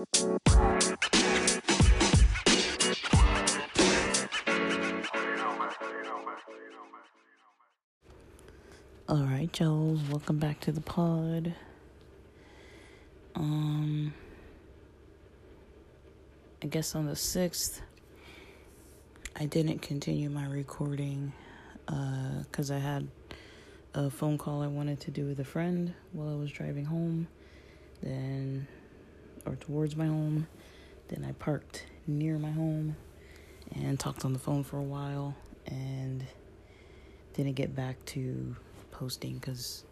All right, Joel, welcome back to the pod. Um, I guess on the 6th, I didn't continue my recording because uh, I had a phone call I wanted to do with a friend while I was driving home, then, or towards my home. Then I parked near my home and talked on the phone for a while and didn't get back to posting because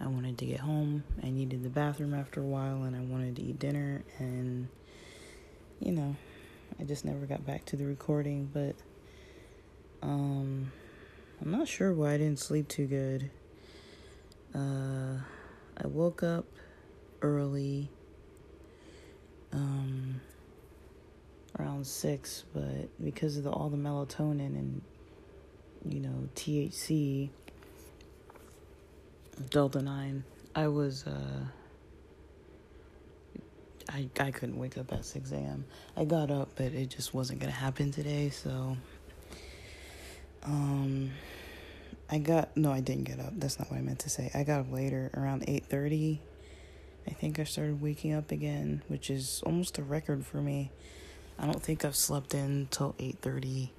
I wanted to get home. I needed the bathroom after a while and I wanted to eat dinner and you know, I just never got back to the recording, but um I'm not sure why I didn't sleep too good. Uh I woke up early um around 6, but because of the, all the melatonin and you know, THC Delta 9. I was, uh, I, I couldn't wake up at 6 a.m. I got up, but it just wasn't to happen today, so, um, I got, no, I didn't get up. That's not what I meant to say. I got up later, around 8.30. I think I started waking up again, which is almost a record for me. I don't think I've slept in till 8.30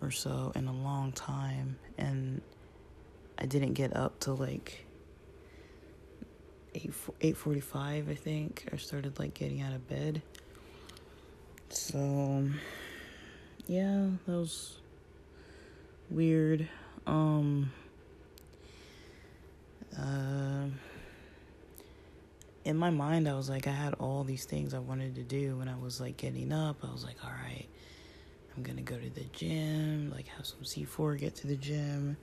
or so in a long time, and I didn't get up till like 8 8:45 I think. I started like getting out of bed. So yeah, that was weird. Um uh in my mind I was like I had all these things I wanted to do when I was like getting up. I was like, "All right, I'm to go to the gym, like have some C4, get to the gym."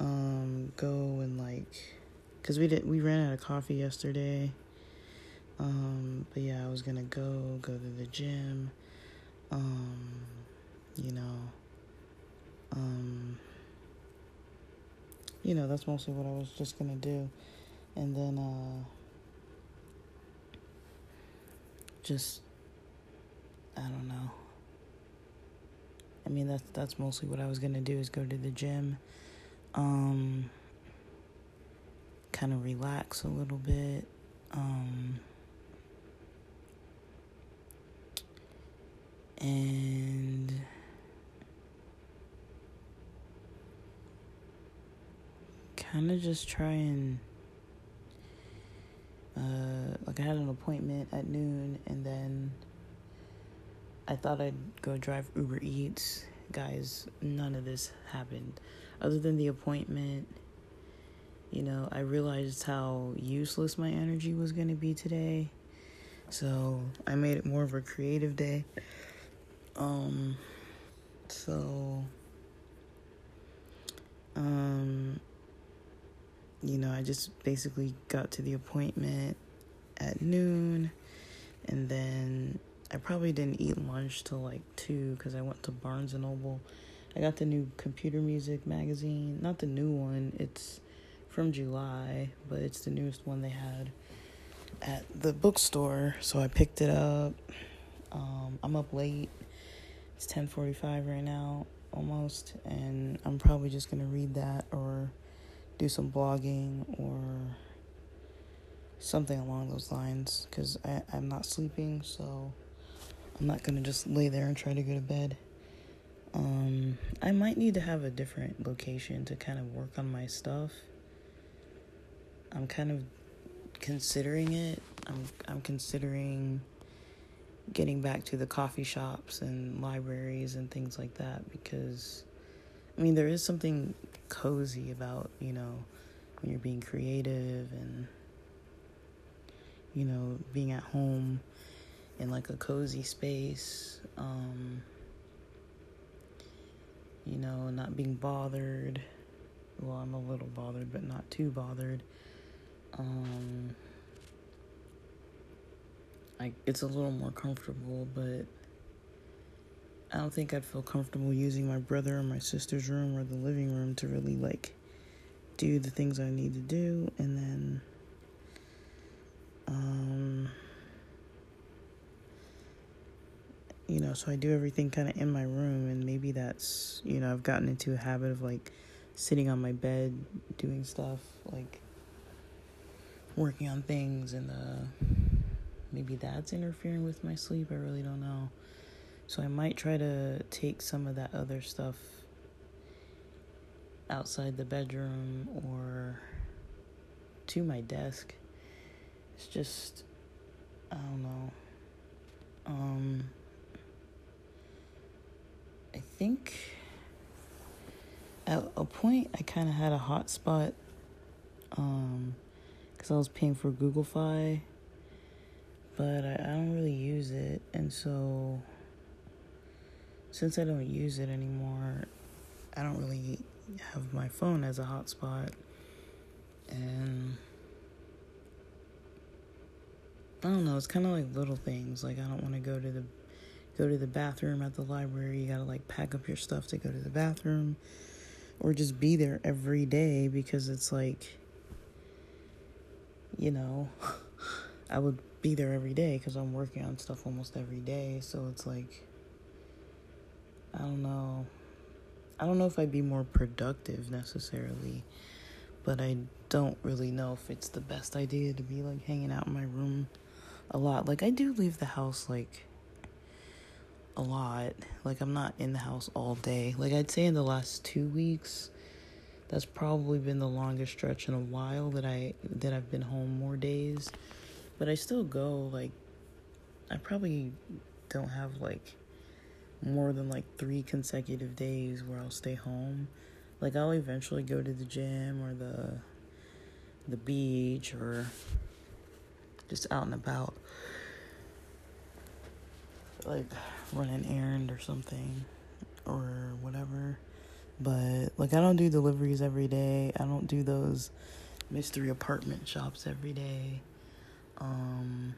um, go and like, cause we did we ran out of coffee yesterday. Um, but yeah, I was gonna go go to the gym. Um, you know, um, you know that's mostly what I was just gonna do, and then uh, just I don't know. I mean that's that's mostly what I was gonna do is go to the gym um, kind of relax a little bit. Um, and kind of just try and uh, like I had an appointment at noon and then I thought I'd go drive Uber Eats. Guys, none of this happened other than the appointment, you know, I realized how useless my energy was going to be today. So I made it more of a creative day. Um, so, um, you know, I just basically got to the appointment at noon and then I probably didn't eat lunch till like 2 because I went to Barnes and Noble I got the new computer music magazine. Not the new one, it's from July, but it's the newest one they had at the bookstore. So I picked it up. Um, I'm up late. It's 10:45 right now, almost, and I'm probably just gonna read that or do some blogging or something along those lines because I'm not sleeping, so I'm not gonna just lay there and try to go to bed. Um, I might need to have a different location to kind of work on my stuff. I'm kind of considering it. I'm I'm considering getting back to the coffee shops and libraries and things like that because I mean there is something cozy about, you know, when you're being creative and you know, being at home in like a cozy space. Um you know, not being bothered. Well, I'm a little bothered, but not too bothered. Um, I, it's a little more comfortable, but I don't think I'd feel comfortable using my brother or my sister's room or the living room to really like do the things I need to do, and then, um, you know, so I do everything kind of in my room, and maybe that's, you know, I've gotten into a habit of like sitting on my bed doing stuff, like working on things, and uh, maybe that's interfering with my sleep. I really don't know. So I might try to take some of that other stuff outside the bedroom or to my desk. It's just, I don't know. Um, I think at a point I kind of had a hot spot um because I was paying for Google Fi, but I, I don't really use it, and so since I don't use it anymore, I don't really have my phone as a hotspot, and I don't know. It's kind of like little things. Like I don't want to go to the go to the bathroom at the library. You gotta like pack up your stuff to go to the bathroom, or just be there every day because it's like, you know, I would be there every day because I'm working on stuff almost every day. So it's like, I don't know. I don't know if I'd be more productive necessarily, but I don't really know if it's the best idea to be like hanging out in my room a lot. Like I do leave the house like a lot. Like I'm not in the house all day. Like I'd say in the last 2 weeks that's probably been the longest stretch in a while that I that I've been home more days. But I still go like I probably don't have like more than like 3 consecutive days where I'll stay home. Like I'll eventually go to the gym or the the beach or just out and about. Like run an errand or something or whatever. But like I don't do deliveries every day. I don't do those mystery apartment shops every day. Um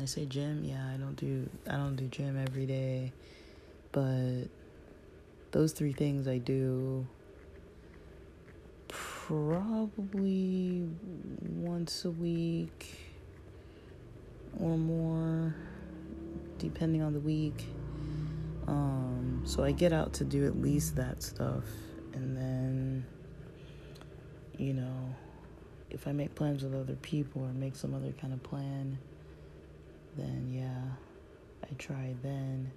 I say gym, yeah, I don't do I don't do gym every day. But those three things I do probably once a week or more, depending on the week. Um, so I get out to do at least that stuff, and then, you know, if I make plans with other people or make some other kind of plan, then yeah, I try then.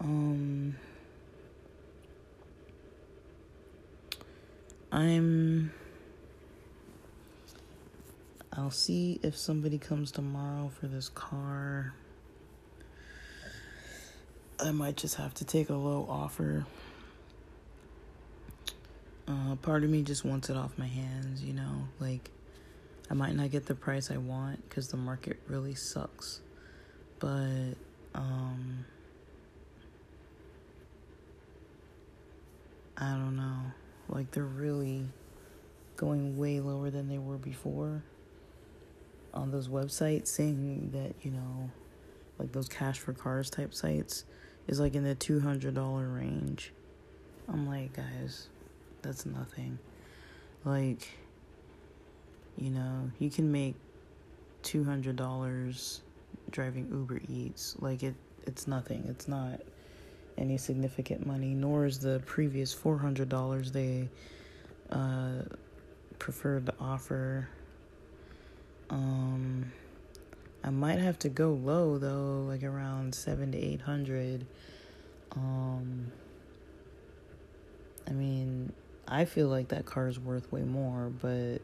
Um, I'm. I'll see if somebody comes tomorrow for this car. I might just have to take a low offer. Uh, part of me just wants it off my hands, you know? Like, I might not get the price I want because the market really sucks. But, um, I don't know. Like they're really going way lower than they were before on those websites saying that, you know, like those cash for cars type sites is like in the $200 range. I'm like, guys, that's nothing. Like, you know, you can make $200 driving Uber Eats. Like it it's nothing. It's not any significant money, nor is the previous $400 they uh, preferred to offer. Um, I might have to go low though, like around seven to eight hundred. Um, I mean, I feel like that car is worth way more, but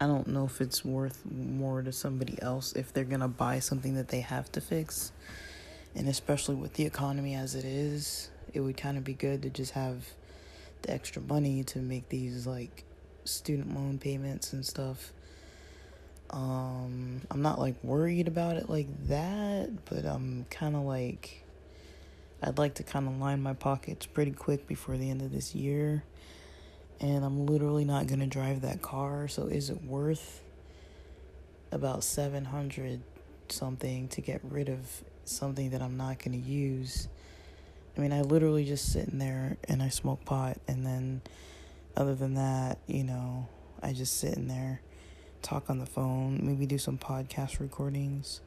I don't know if it's worth more to somebody else if they're gonna buy something that they have to fix and especially with the economy as it is, it would kind of be good to just have the extra money to make these like student loan payments and stuff. Um, I'm not like worried about it like that, but I'm kind of like I'd like to kind of line my pockets pretty quick before the end of this year. And I'm literally not going to drive that car, so is it worth about 700 something to get rid of something that I'm not going to use. I mean, I literally just sit in there and I smoke pot, and then other than that, you know, I just sit in there, talk on the phone, maybe do some podcast recordings.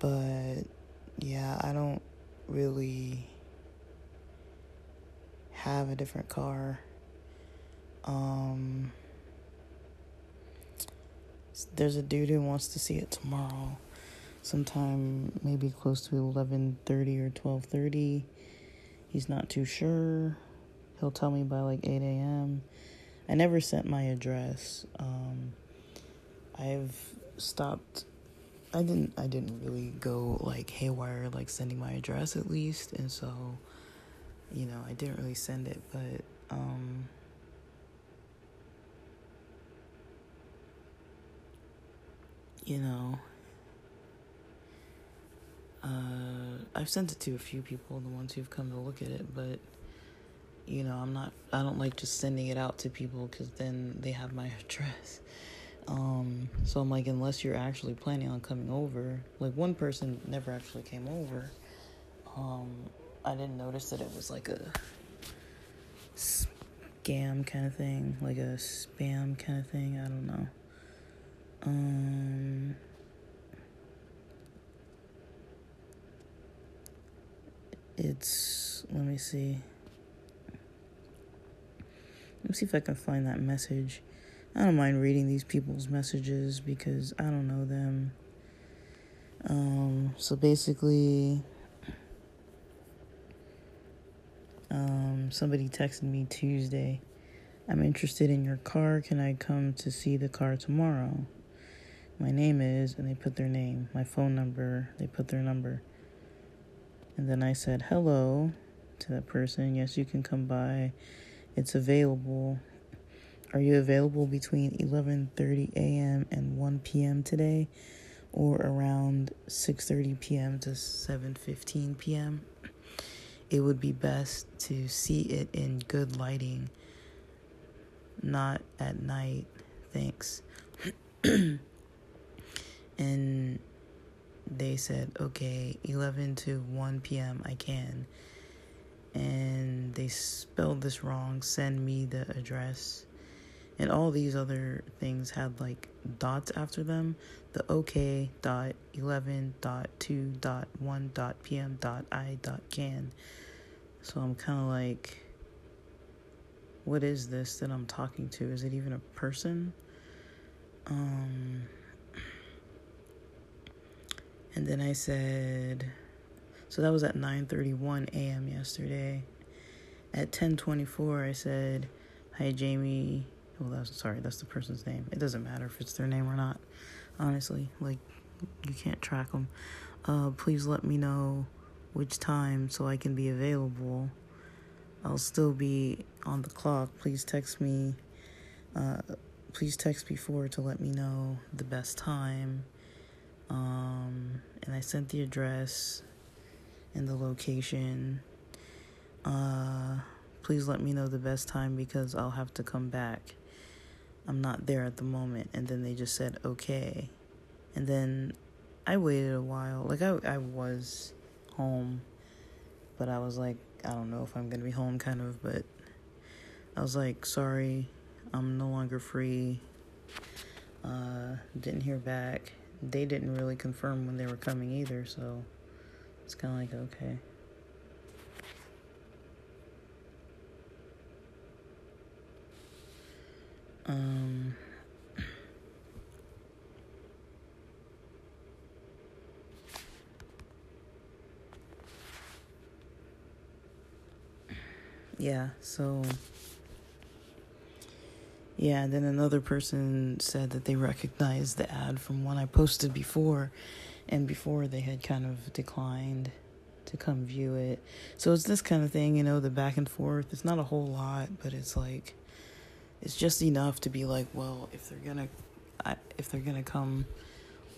But yeah, I don't really have a different car. Um, there's a dude who wants to see it tomorrow, sometime maybe close to eleven thirty or twelve thirty. He's not too sure. He'll tell me by like eight a.m. I never sent my address. Um, I've stopped. I didn't. I didn't really go like haywire, like sending my address at least, and so, you know, I didn't really send it. But um, you know, uh, I've sent it to a few people, the ones who've come to look at it, but you know, I'm not, I don't like just sending it out to people because then they have my address. Um, so I'm like, unless you're actually planning on coming over, like one person never actually came over. Um, I didn't notice that it was like a scam kind of thing, like a spam kind of thing. I don't know. Um, it's, let me see. Let me see if I can find that message. I don't mind reading these people's messages because I don't know them. Um, so basically, um, somebody texted me Tuesday. I'm interested in your car. Can I come to see the car tomorrow? My name is, and they put their name. My phone number, they put their number. And then I said hello to that person. Yes, you can come by. It's available. Are you available between 11:30 a.m. and 1 p.m. today or around 6:30 p.m. to 7:15 p.m.? It would be best to see it in good lighting, not at night. Thanks. and they said, "Okay, 11 to 1 p.m. I can." and they spelled this wrong. Send me the address. And all these other things had like dots after them. The OK dot eleven dot two dot one dot PM dot I dot can. So I'm kind of like, what is this that I'm talking to? Is it even a person? Um, and then I said, so that was at 9:31 a.m. yesterday. At 10:24, I said, "Hi, Jamie." Well, that's sorry, that's the person's name. It doesn't matter if it's their name or not. Honestly, like you can't track them. Uh, please let me know which time so I can be available. I'll still be on the clock. Please text me. Uh, please text before to let me know the best time. Um, and I sent the address and the location. Uh, please let me know the best time because I'll have to come back. I'm not there at the moment. And then they just said, okay. And then I waited a while. Like, I, I was home, but I was like, I don't know if I'm going to be home, kind of. But I was like, sorry, I'm no longer free. Uh, didn't hear back. They didn't really confirm when they were coming either, so. It's kind of like, okay. Um, yeah, so yeah, and then another person said that they recognized the ad from one I posted before and before they had kind of declined to come view it. So it's this kind of thing, you know, the back and forth. It's not a whole lot, but it's like it's just enough to be like, well, if they're going to if they're going to come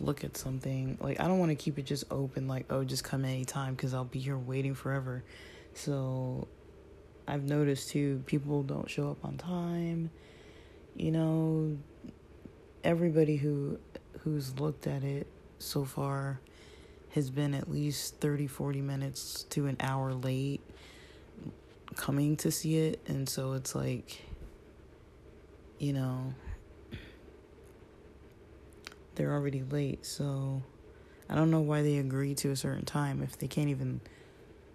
look at something, like I don't want to keep it just open like, oh, just come anytime cuz I'll be here waiting forever. So I've noticed too people don't show up on time. You know, everybody who who's looked at it so far has been at least 30 40 minutes to an hour late coming to see it. And so it's like you know they're already late. So I don't know why they agree to a certain time if they can't even,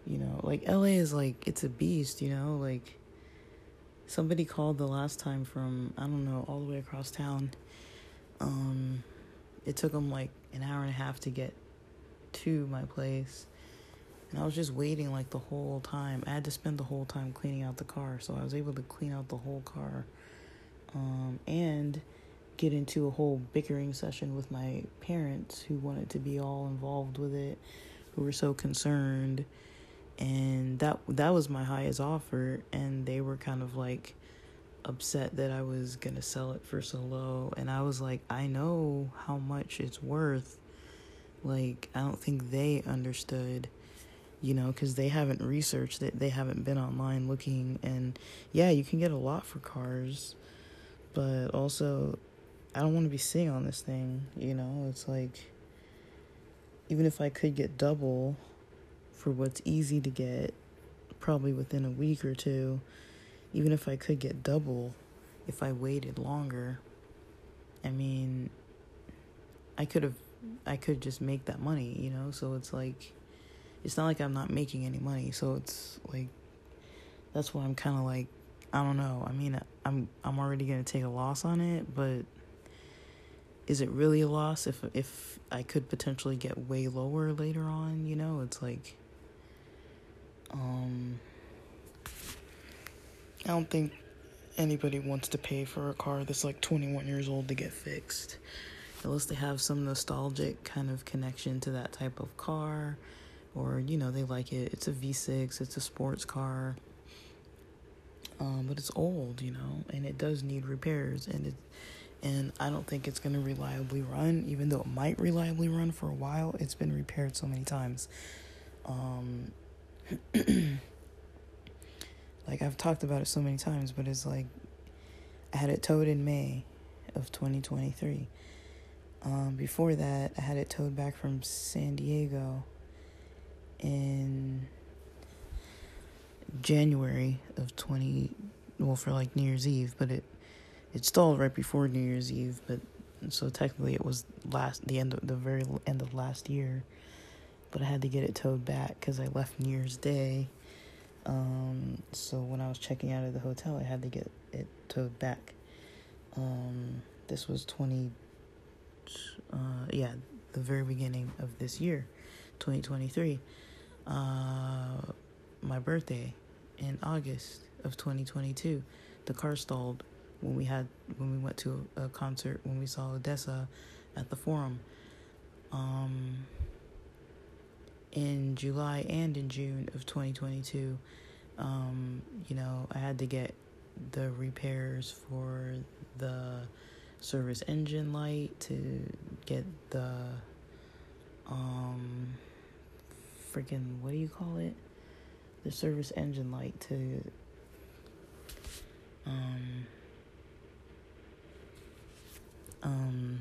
you know, like LA is like it's a beast, you know, like somebody called the last time from I don't know all the way across town. Um, it took them like an hour and a half to get to my place. And I was just waiting like the whole time. I had to spend the whole time cleaning out the car, so I was able to clean out the whole car. Um, and get into a whole bickering session with my parents who wanted to be all involved with it, who were so concerned. And that that was my highest offer and they were kind of like upset that I was going to sell it for so low and I was like, I know how much it's worth. Like I don't think they understood you know, because they haven't researched it, they haven't been online looking. And yeah, you can get a lot for cars, but also I don't want to be sitting on this thing, you know? It's like, even if I could get double for what's easy to get, probably within a week or two, even if I could get double if I waited longer, I mean, I could have, I could just make that money, you know? So it's like, it's not like I'm not making any money. So it's like, that's why I'm kind of like, I don't know. I mean, I'm I'm already gonna take a loss on it, but is it really a loss if if I could potentially get way lower later on, you know? It's like um I don't think anybody wants to pay for a car that's like 21 years old to get fixed. Unless they have some nostalgic kind of connection to that type of car or you know, they like it. It's a V6, it's a sports car. Um, but it's old, you know, and it does need repairs and it and I don't think it's going to reliably run, even though it might reliably run for a while. It's been repaired so many times. Um, like I've talked about it so many times, but it's like I had it towed in May of 2023. Um, before that, I had it towed back from San Diego in January of 20 well for like New Year's Eve, but it it stalled right before New Year's Eve, but so technically it was last the end of the very end of last year. But I had to get it towed back because I left New Year's Day. Um, so when I was checking out of the hotel, I had to get it towed back. Um, this was twenty. Uh, yeah, the very beginning of this year, twenty twenty three. Uh, my birthday in August of twenty twenty two. The car stalled when we had when we went to a, concert when we saw ODESZA at the Forum. Um, in July and in June of 2022, um, you know, I had to get the repairs for the service engine light to get the um freaking what do you call it? The service engine light to um um,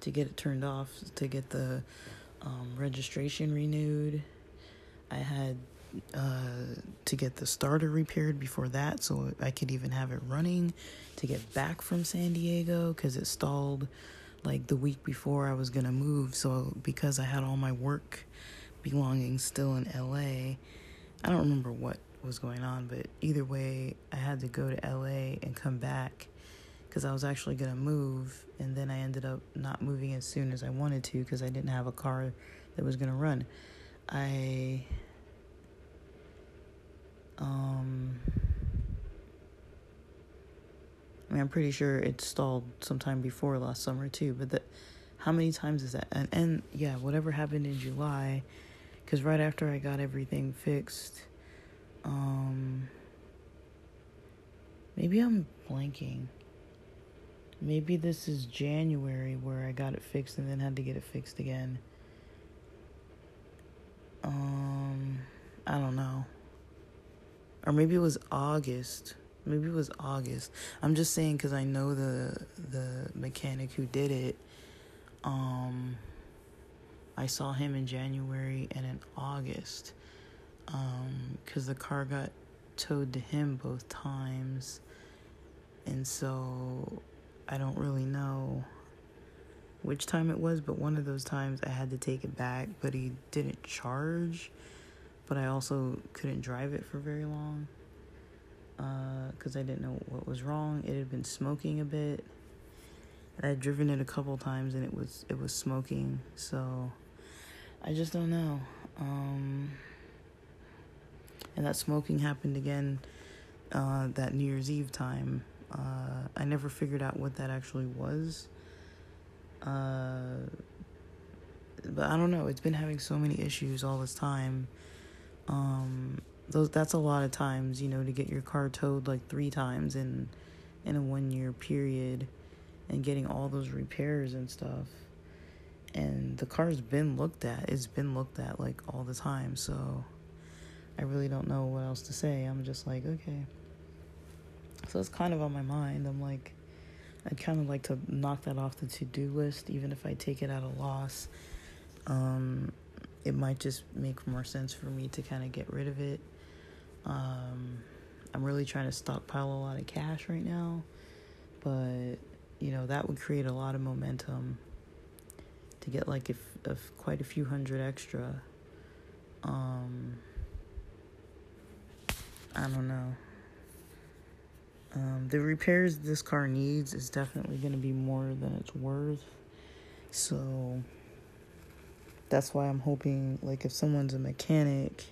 to get it turned off, to get the um, registration renewed. I had uh, to get the starter repaired before that so I could even have it running to get back from San Diego because it stalled like the week before I was gonna move. So, because I had all my work belongings still in LA, I don't remember what was going on, but either way, I had to go to LA and come back because I was actually going to move, and then I ended up not moving as soon as I wanted to because I didn't have a car that was going to run. I. Um. I mean, I'm pretty sure it stalled sometime before last summer too, but that. How many times is that? And, and yeah, whatever happened in July, because right after I got everything fixed, um, maybe I'm blanking. Maybe this is January where I got it fixed and then had to get it fixed again. Um, I don't know. Or maybe it was August. Maybe it was August. I'm just saying because I know the the mechanic who did it. Um, I saw him in January and in August. Um, because the car got towed to him both times, and so I don't really know which time it was, but one of those times I had to take it back, but he didn't charge. But I also couldn't drive it for very long because uh, I didn't know what was wrong. It had been smoking a bit. I had driven it a couple times and it was it was smoking. So I just don't know. Um, and that smoking happened again uh, that New Year's Eve time. Uh, I never figured out what that actually was. Uh, but I don't know. It's been having so many issues all this time. Um, those that's a lot of times, you know, to get your car towed like three times in in a one year period, and getting all those repairs and stuff. And the car's been looked at. It's been looked at like all the time. So I really don't know what else to say. I'm just like, okay. So it's kind of on my mind. I'm like, I'd kind of like to knock that off the to do list, even if I take it at a loss. Um, it might just make more sense for me to kind of get rid of it. Um, I'm really trying to stockpile a lot of cash right now, but you know that would create a lot of momentum to get like if, if quite a few hundred extra. Um, I don't know. Um, the repairs this car needs is definitely going to be more than it's worth. So that's why I'm hoping, like, if someone's a mechanic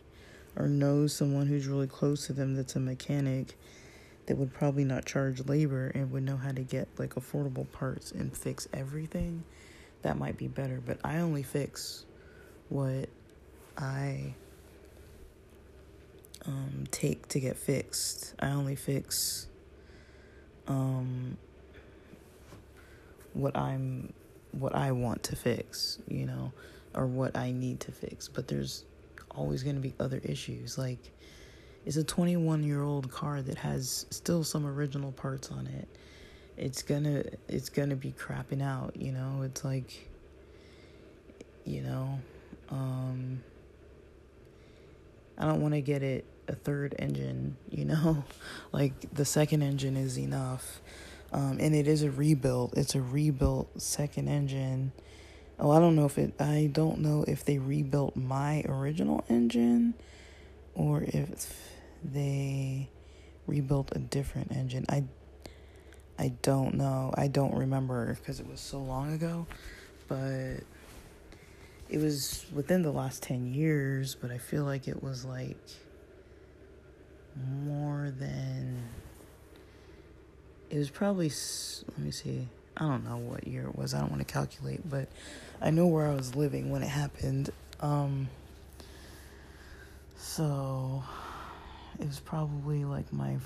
or knows someone who's really close to them that's a mechanic, that would probably not charge labor and would know how to get like affordable parts and fix everything, that might be better. But I only fix what I um, take to get fixed. I only fix um, what I'm what I want to fix, you know, or what I need to fix. But there's always going to be other issues. Like it's a 21 year old car that has still some original parts on it. It's gonna it's gonna be crapping out, you know. It's like, you know, um, I don't want to get it a third engine, you know? like the second engine is enough. Um, and it is a rebuild. It's a rebuilt second engine. Oh, I don't know if it I don't know if they rebuilt my original engine or if they rebuilt a different engine. I I don't know. I don't remember because it was so long ago, but it was within the last 10 years, but I feel like it was like more than it was probably let me see i don't know what year it was i don't want to calculate but i know where i was living when it happened um so it was probably like my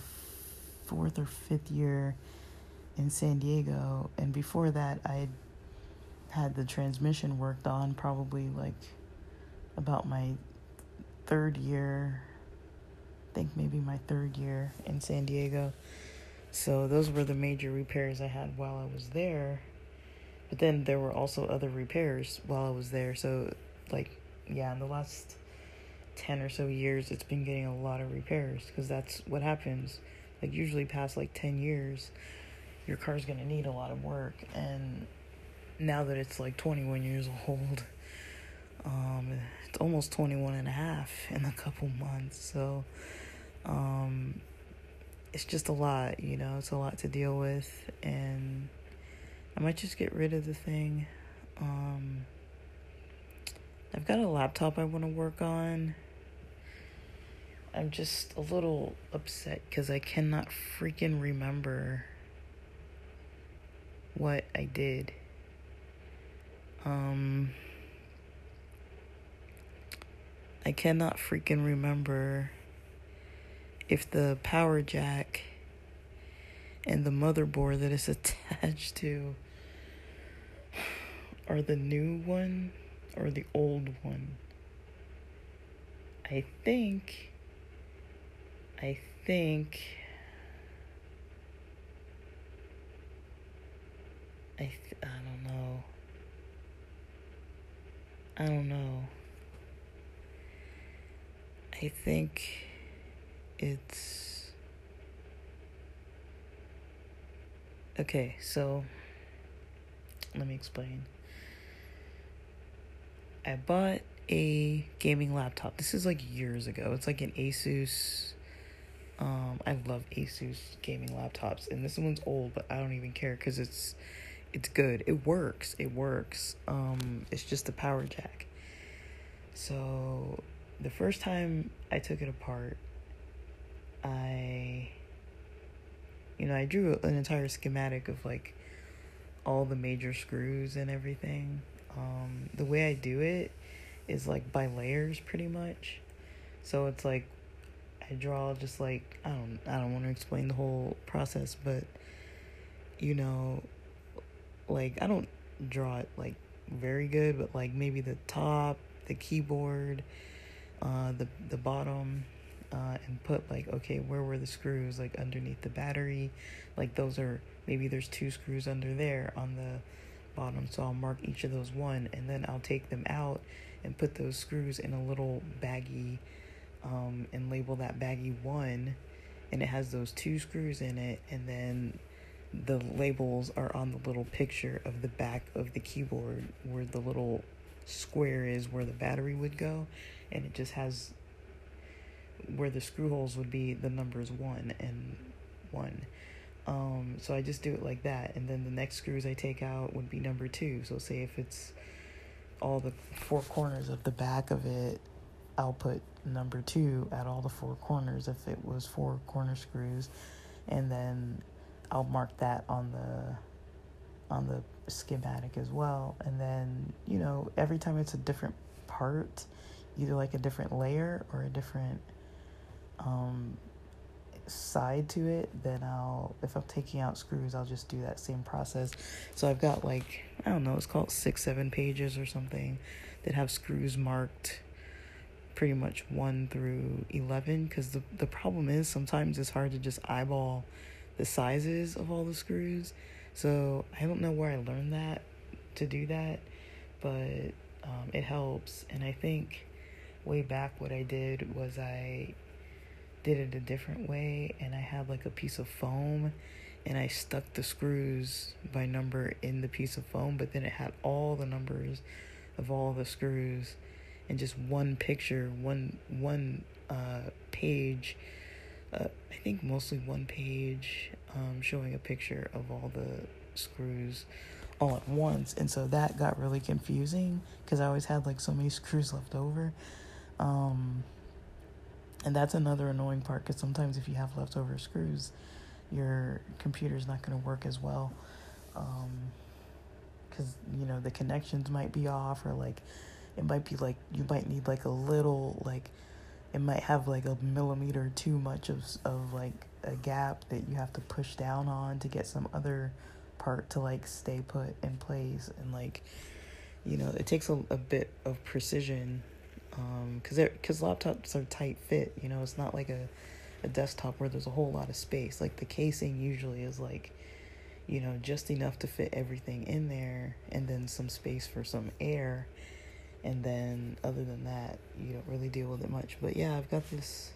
fourth or fifth year in san diego and before that i had the transmission worked on probably like about my third year Think maybe my third year in San Diego. So those were the major repairs I had while I was there. But then there were also other repairs while I was there. So like yeah, in the last 10 or so years it's been getting a lot of repairs because that's what happens. Like usually past like 10 years your car's going to need a lot of work and now that it's like 21 years old um it's almost 21 and a half in a couple months. So um, it's just a lot, you know, it's a lot to deal with. And I might just get rid of the thing. Um, I've got a laptop I want to work on. I'm just a little upset because I cannot freaking remember what I did. Um, I cannot freaking remember if the power jack and the motherboard that it's attached to are the new one or the old one. I think I think I th- I don't know. I don't know. I think it's okay, so let me explain. I bought a gaming laptop. This is like years ago. It's like an Asus. Um, I love Asus gaming laptops, and this one's old, but I don't even care because it's it's good. It works. It works. Um, it's just the power jack. So, the first time I took it apart, I, you know, I drew an entire schematic of like all the major screws and everything. Um, the way I do it is like by layers, pretty much. So it's like I draw just like I don't I don't want to explain the whole process, but you know, like I don't draw it like very good, but like maybe the top, the keyboard, uh, the the bottom, uh, and put like okay, where were the screws like underneath the battery, like those are maybe there's two screws under there on the bottom, so I'll mark each of those one, and then I'll take them out and put those screws in a little baggie, um, and label that baggie one, and it has those two screws in it, and then the labels are on the little picture of the back of the keyboard where the little square is where the battery would go and it just has where the screw holes would be the numbers one and one. Um, so i just do it like that. And then the next screws i take out would be number two. So say if it's all the four corners of the back of it i'll put number two at all the four corners if it was four corner screws. And then I'll mark that on the on the schematic as well. And then, you know, every time it's a different part, either like a different layer or a different um, side to it, then I'll, if I'm taking out screws, I'll just do that same process. So I've got like, I don't know, it's called six, seven pages or something that have screws marked pretty much 1 through 11 because the, the problem is sometimes it's hard to just eyeball the sizes of all the screws. So I don't know where I learned that to do that, but um, it helps. And I think way back what I did was I did it a different way and I had like a piece of foam and I stuck the screws by number in the piece of foam, but then it had all the numbers of all the screws and just one picture, one one uh, page uh, I think mostly one page um, showing a picture of all the screws all at once. And so that got really confusing because I always had like so many screws left over. Um, and that's another annoying part because sometimes if you have leftover screws, your computer's not going to work as well. Because, um, you know, the connections might be off or like it might be like you might need like a little like it might have like a millimeter too much of of like a gap that you have to push down on to get some other part to like stay put in place and like you know it takes a, a bit of precision um because because laptops are tight fit you know it's not like a a desktop where there's a whole lot of space. Like the casing usually is like you know just enough to fit everything in there and then some space for some air. And then other than that you don't really deal with it much. But yeah i've got this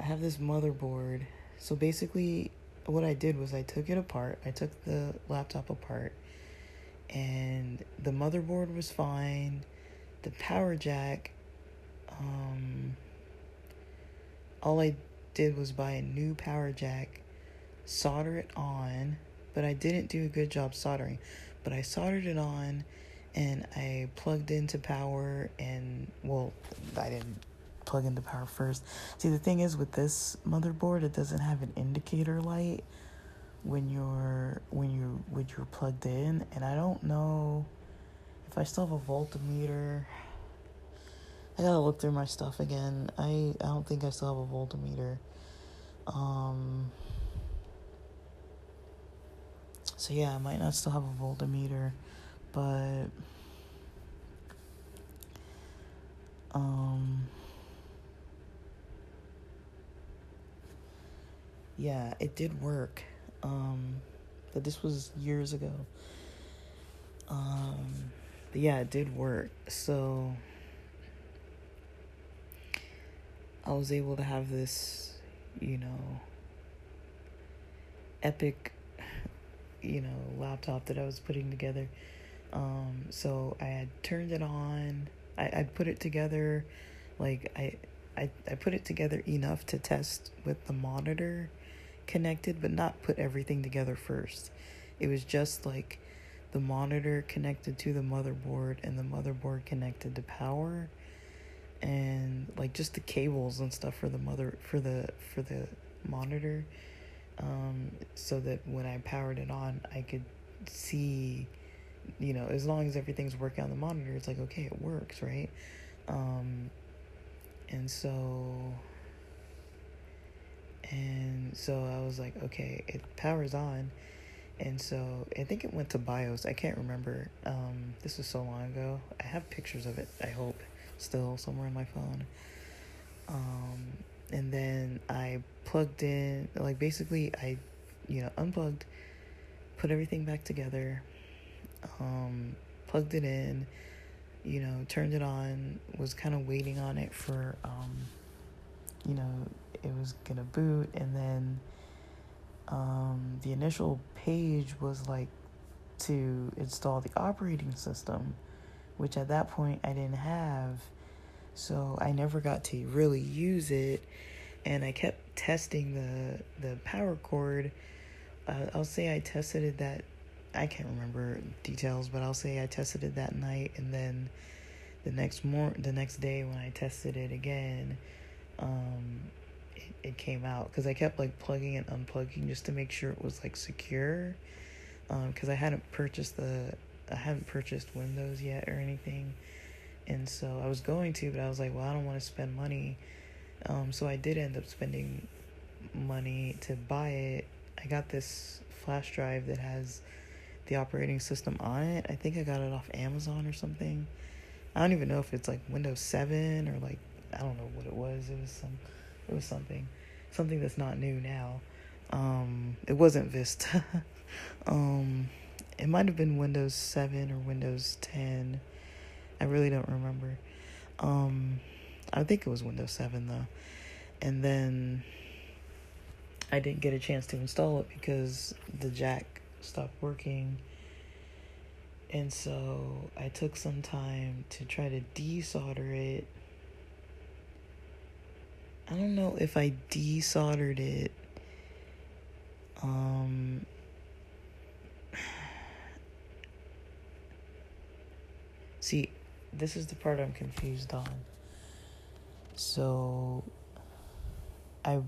i have this motherboard. So basically what i did was i took it apart. I took the laptop apart and the motherboard was fine the power jack um all i did was buy a new power jack solder it on but i didn't do a good job soldering but i soldered it on and I plugged into power and well I didn't plug into power first. See the thing is with this motherboard it doesn't have an indicator light when you're when you when you're plugged in and I don't know if I still have a voltmeter. I gotta look through my stuff again. I I don't think I still have a voltmeter. Um so yeah, I might not still have a voltmeter but um yeah it did work um but this was years ago um yeah it did work so i was able to have this you know epic you know laptop that i was putting together Um, so I had turned it on. I, I put it together, like I, I, I put it together enough to test with the monitor connected, but not put everything together first. It was just like the monitor connected to the motherboard and the motherboard connected to power. And like just the cables and stuff for the mother for the for the monitor. Um so that when I powered it on I could see you know as long as everything's working on the monitor it's like okay it works right? Um and so and so I was like okay it powers on and so I think it went to BIOS. I can't remember. Um, this was so long ago. I have pictures of it. I hope still somewhere on my phone. Um, and then I plugged in, like basically, I, you know, unplugged, put everything back together, um, plugged it in, you know, turned it on. Was kind of waiting on it for, um, you know, it was gonna boot, and then um, the initial page was like to install the operating system, which at that point I didn't have. So I never got to really use it. And I kept testing the, the power cord. Uh, I'll say I tested it that, I can't remember details, but I'll say I tested it that night. And then the next mor- the next day when I tested it again, um, it came out because I kept like plugging and unplugging just to make sure it was like secure. Because um, I hadn't purchased the I hadn't purchased Windows yet or anything, and so I was going to, but I was like, well, I don't want to spend money. Um, so I did end up spending money to buy it. I got this flash drive that has the operating system on it. I think I got it off Amazon or something. I don't even know if it's like Windows 7 or like I don't know what it was. It was some it was something, something that's not new now. Um, it wasn't Vista. um, it might have been Windows 7 or Windows 10. I really don't remember. Um, I think it was Windows 7 though. And then I didn't get a chance to install it because the jack stopped working. And so I took some time to try to desolder it I don't know if I desoldered it. Um, see, this is the part I'm confused on. So, I,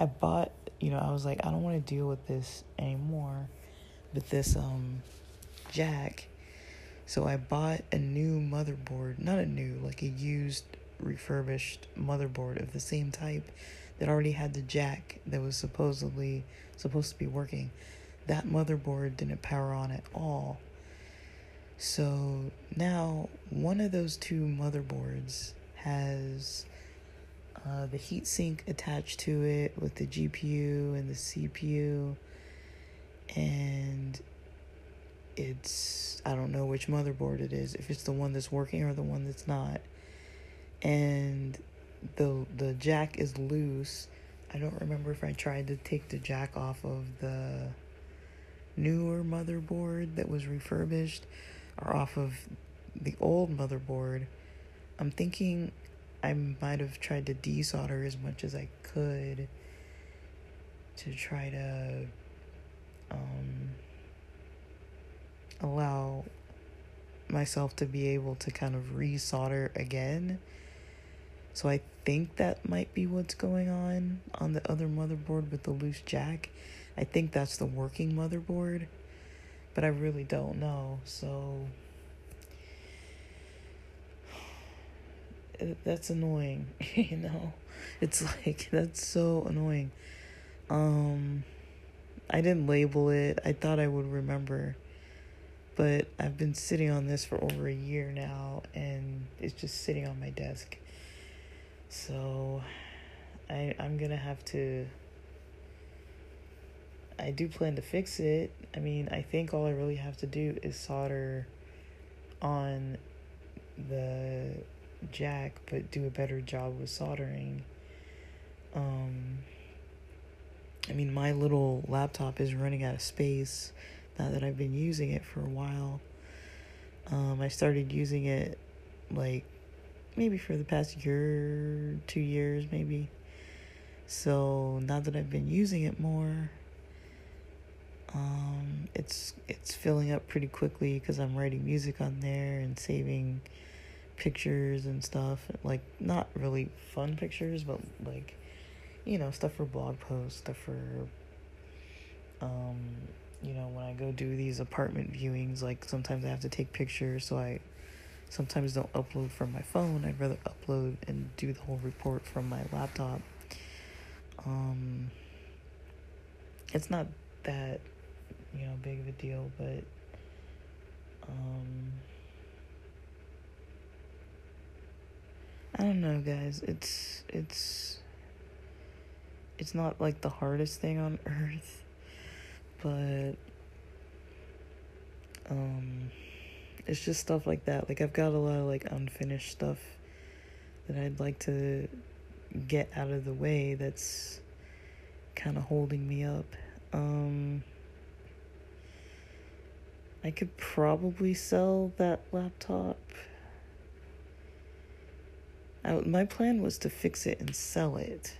I bought. You know, I was like, I don't want to deal with this anymore, with this um, jack. So I bought a new motherboard, not a new, like a used refurbished motherboard of the same type that already had the jack that was supposedly supposed to be working. That motherboard didn't power on at all. So now one of those two motherboards has uh, the heatsink attached to it with the GPU and the CPU, and it's I don't know which motherboard it is, if it's the one that's working or the one that's not and the the jack is loose. I don't remember if I tried to take the jack off of the newer motherboard that was refurbished or off of the old motherboard. I'm thinking I might have tried to desolder as much as I could to try to um, allow myself to be able to kind of resolder again so I think that might be what's going on on the other motherboard with the loose jack. I think that's the working motherboard, but I really don't know. So that's annoying, you know. It's like that's so annoying. Um I didn't label it. I thought I would remember. But I've been sitting on this for over a year now and it's just sitting on my desk. So I I'm gonna have to I do plan to fix it. I mean, I think all I really have to do is solder on the jack, but do a better job with soldering. Um, I mean, my little laptop is running out of space now that I've been using it for a while. Um, I started using it like maybe for the past year, two years, maybe. So now that I've been using it more, um, it's it's filling up pretty quickly because I'm writing music on there and saving pictures and stuff. Like not really fun pictures, but like you know stuff for blog posts, stuff for um, you know when I go do these apartment viewings. Like sometimes I have to take pictures, so I sometimes don't upload from my phone. I'd rather upload and do the whole report from my laptop. Um, it's not that you know big of a deal, but um, I don't know, guys. It's it's it's not like the hardest thing on earth, but um it's just stuff like that. Like I've got a lot of like unfinished stuff that I'd like to get out of the way that's kind of holding me up. Um I could probably sell that laptop. I, my plan was to fix it and sell it.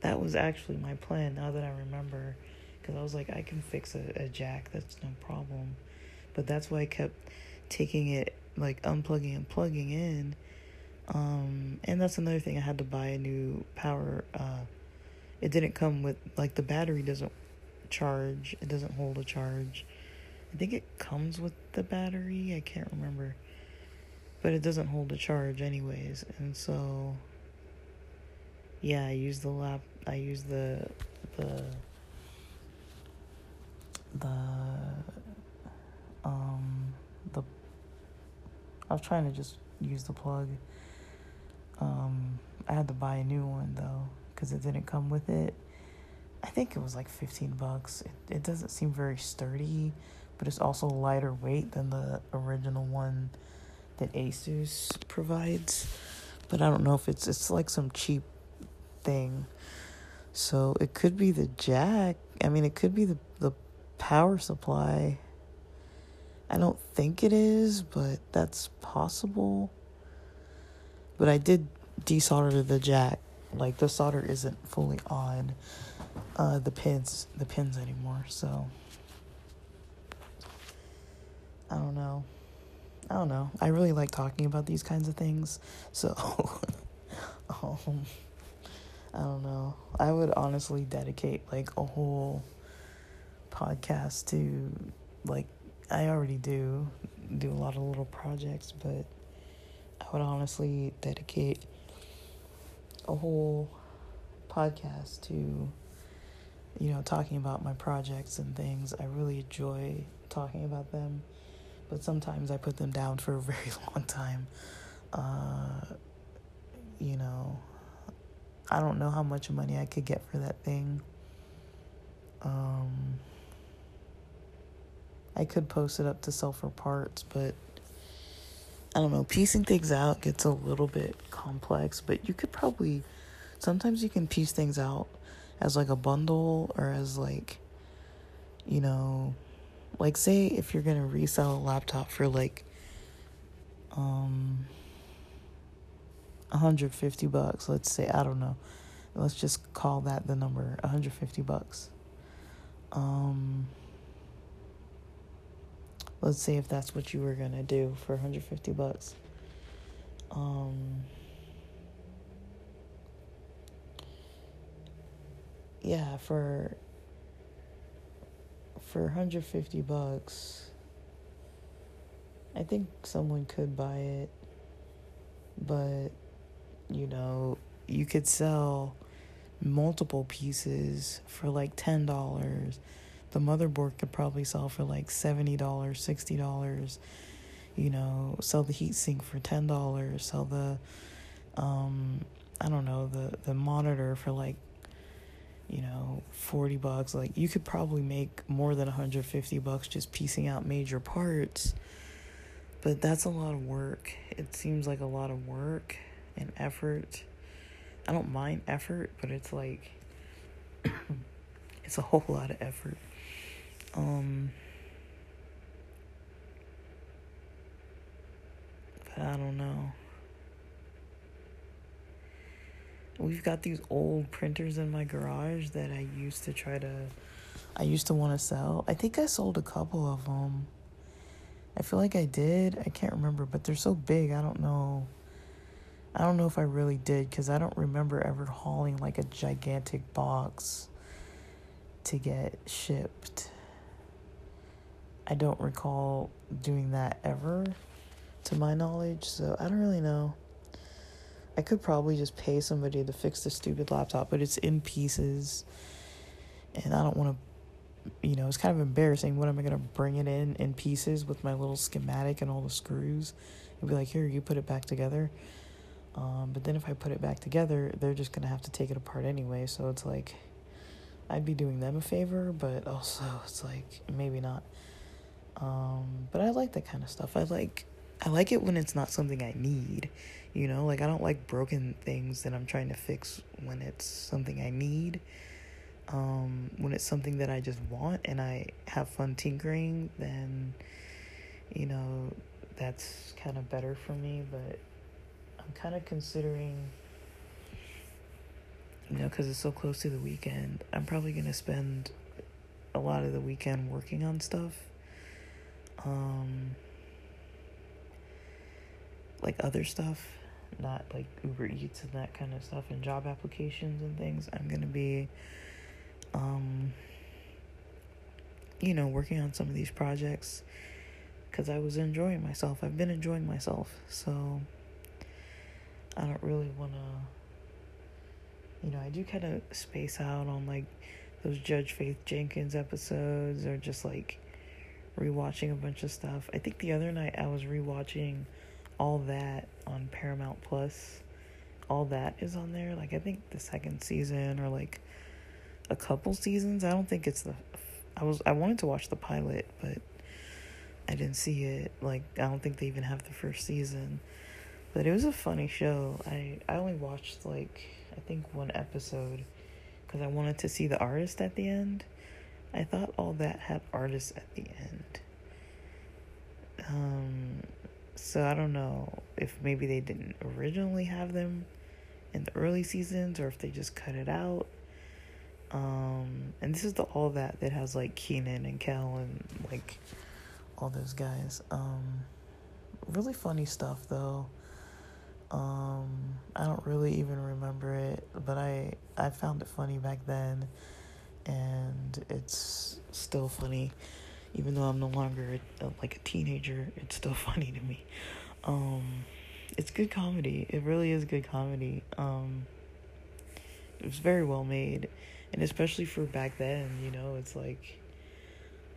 That was actually my plan now that I remember. Because I was like, I can fix a, a jack, that's no problem. But that's why I kept taking it, like unplugging and plugging in. Um, and that's another thing. I had to buy a new power. Uh, it didn't come with, like, the battery doesn't charge, it doesn't hold a charge. I think it comes with the battery. I can't remember. But it doesn't hold a charge anyways. And so yeah, I use the lap I use the the the um the I was trying to just use the plug. Um I had to buy a new one though cuz it didn't come with it. I think it was like 15 bucks. It it doesn't seem very sturdy but it's also lighter weight than the original one that Asus provides. But I don't know if it's it's like some cheap thing. So it could be the jack. I mean, it could be the the power supply. I don't think it is, but that's possible. But I did desolder the jack. Like the solder isn't fully on uh, the pins the pins anymore. So I don't know. I don't know. I really like talking about these kinds of things. So, um, I don't know. I would honestly dedicate like a whole podcast to, like, I already do do a lot of little projects, but I would honestly dedicate a whole podcast to, you know, talking about my projects and things. I really enjoy talking about them but sometimes I put them down for a very long time. Uh, you know, I don't know how much money I could get for that thing. Um, I could post it up to sell for parts, but I don't know. Piecing things out gets a little bit complex, but you could probably sometimes you can piece things out as like a bundle or as like you know like say if you're gonna resell a laptop for like um 150 bucks let's say i don't know let's just call that the number 150 bucks um let's say if that's what you were gonna do for 150 bucks um yeah for for 150 bucks, I think someone could buy it, but you know, you could sell multiple pieces for like $10. The motherboard could probably sell for like $70, $60. You know, sell the heatsink for $10, sell the um I don't know, the the monitor for like you know, 40 bucks. Like, you could probably make more than 150 bucks just piecing out major parts. But that's a lot of work. It seems like a lot of work and effort. I don't mind effort, but it's like, it's a whole lot of effort. Um, I don't know. We've got these old printers in my garage that I used to try to I used to want to sell. I think I sold a couple of them. I feel like I did. I can't remember, but they're so big. I don't know. I don't know if I really did because I don't remember ever hauling like a gigantic box to get shipped. I don't recall doing that ever to my knowledge, so I don't really know. I could probably just pay somebody to fix the stupid laptop, but it's in pieces. And I don't want to, you know, it's kind of embarrassing. What am I going to bring it in in pieces with my little schematic and all the screws and be like, here, you put it back together? Um, but then if I put it back together, they're just going to have to take it apart anyway. So it's like, I'd be doing them a favor, but also it's like, maybe not. Um, but I like that kind of stuff. I like I like it when it's not something I need. You know, like I don't like broken things that I'm trying to fix when it's something I need. Um, when it's something that I just want and I have fun tinkering, then you know, that's kind of better for me, but I'm kind of considering you know, because it's so close to the weekend, I'm probably going to spend a lot of the weekend working on stuff um, like other stuff, not like Uber Eats and that kind of stuff, and job applications and things. I'm gonna be, um, you know, working on some of these projects because I was enjoying myself. I've been enjoying myself, so I don't really want to. You know, I do kind of space out on like those Judge Faith Jenkins episodes or just like rewatching a bunch of stuff. I think the other night I was rewatching all that on Paramount Plus. All that is on there. Like I think the second season or like a couple seasons. I don't think it's the I was I wanted to watch the pilot, but I didn't see it. Like I don't think they even have the first season. But it was a funny show. I I only watched like I think one episode cuz I wanted to see the artist at the end. I thought all that had artists at the end. Um, so I don't know if maybe they didn't originally have them in the early seasons or if they just cut it out. Um, and this is the all that that has like Keenan and Kel and like all those guys. Um, really funny stuff though. Um, I don't really even remember it, but I I found it funny back then and it's still funny. Even though i'm no longer a, like a teenager it's still funny to me. Um it's good comedy. It really is good comedy. Um it was very well made. And especially for back then you know it's like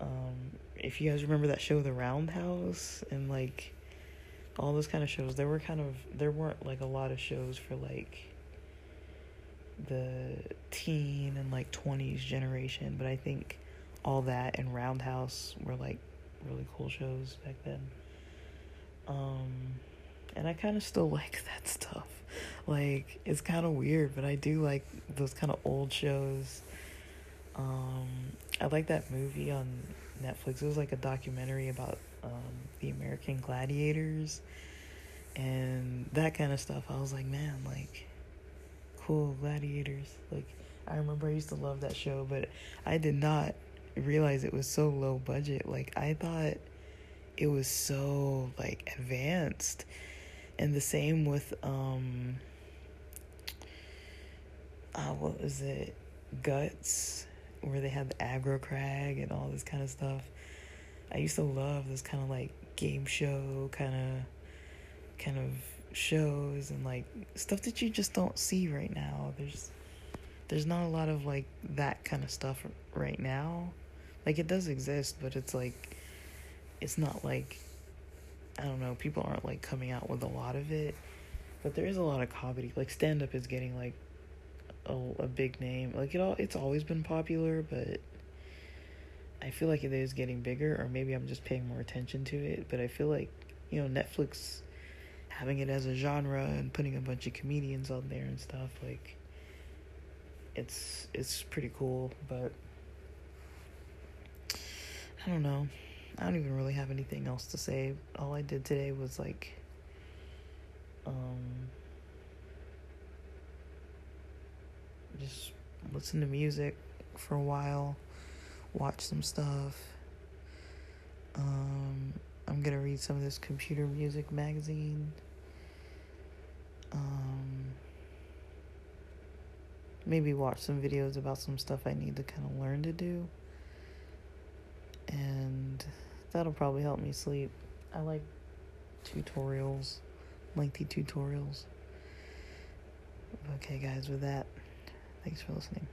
um if you guys remember that show the roundhouse and like all those kind of shows there were kind of there weren't like a lot of shows for like the teen and like 20s generation, but I think all that and Roundhouse were like really cool shows back then. Um, and I kind of still like that stuff. Like, it's kind of weird, but I do like those kind of old shows. Um, I like that movie on Netflix. It was like a documentary about um, the American gladiators and that kind of stuff. I was like, man, like, cool gladiators. Like i remember i used to love that show but i did not realize it was so low budget. Like i thought it was so like advanced. And the same with um uh, what was it? Guts where they had the aggro crag and all this kind of stuff. I used to love this kind of like game show kind of kind of shows and like stuff that you just don't see right now. There's there's not a lot of like that kind of stuff right now. Like it does exist, but it's like it's not like I don't know, people aren't like coming out with a lot of it. But there is a lot of comedy. Like stand up is getting like a, a big name. Like it all it's always been popular, but I feel like it is getting bigger or maybe I'm just paying more attention to it, but I feel like, you know, Netflix having it as a genre and putting a bunch of comedians on there and stuff like it's it's pretty cool but i don't know i don't even really have anything else to say all i did today was like Um, just listen to music for a while, watch some stuff. Um, I'm gonna read some of this computer music magazine. Um, maybe watch some videos about some stuff I need to kind of learn to do. And that'll probably help me sleep. I like tutorials, lengthy tutorials. Okay, guys, with that, thanks for listening.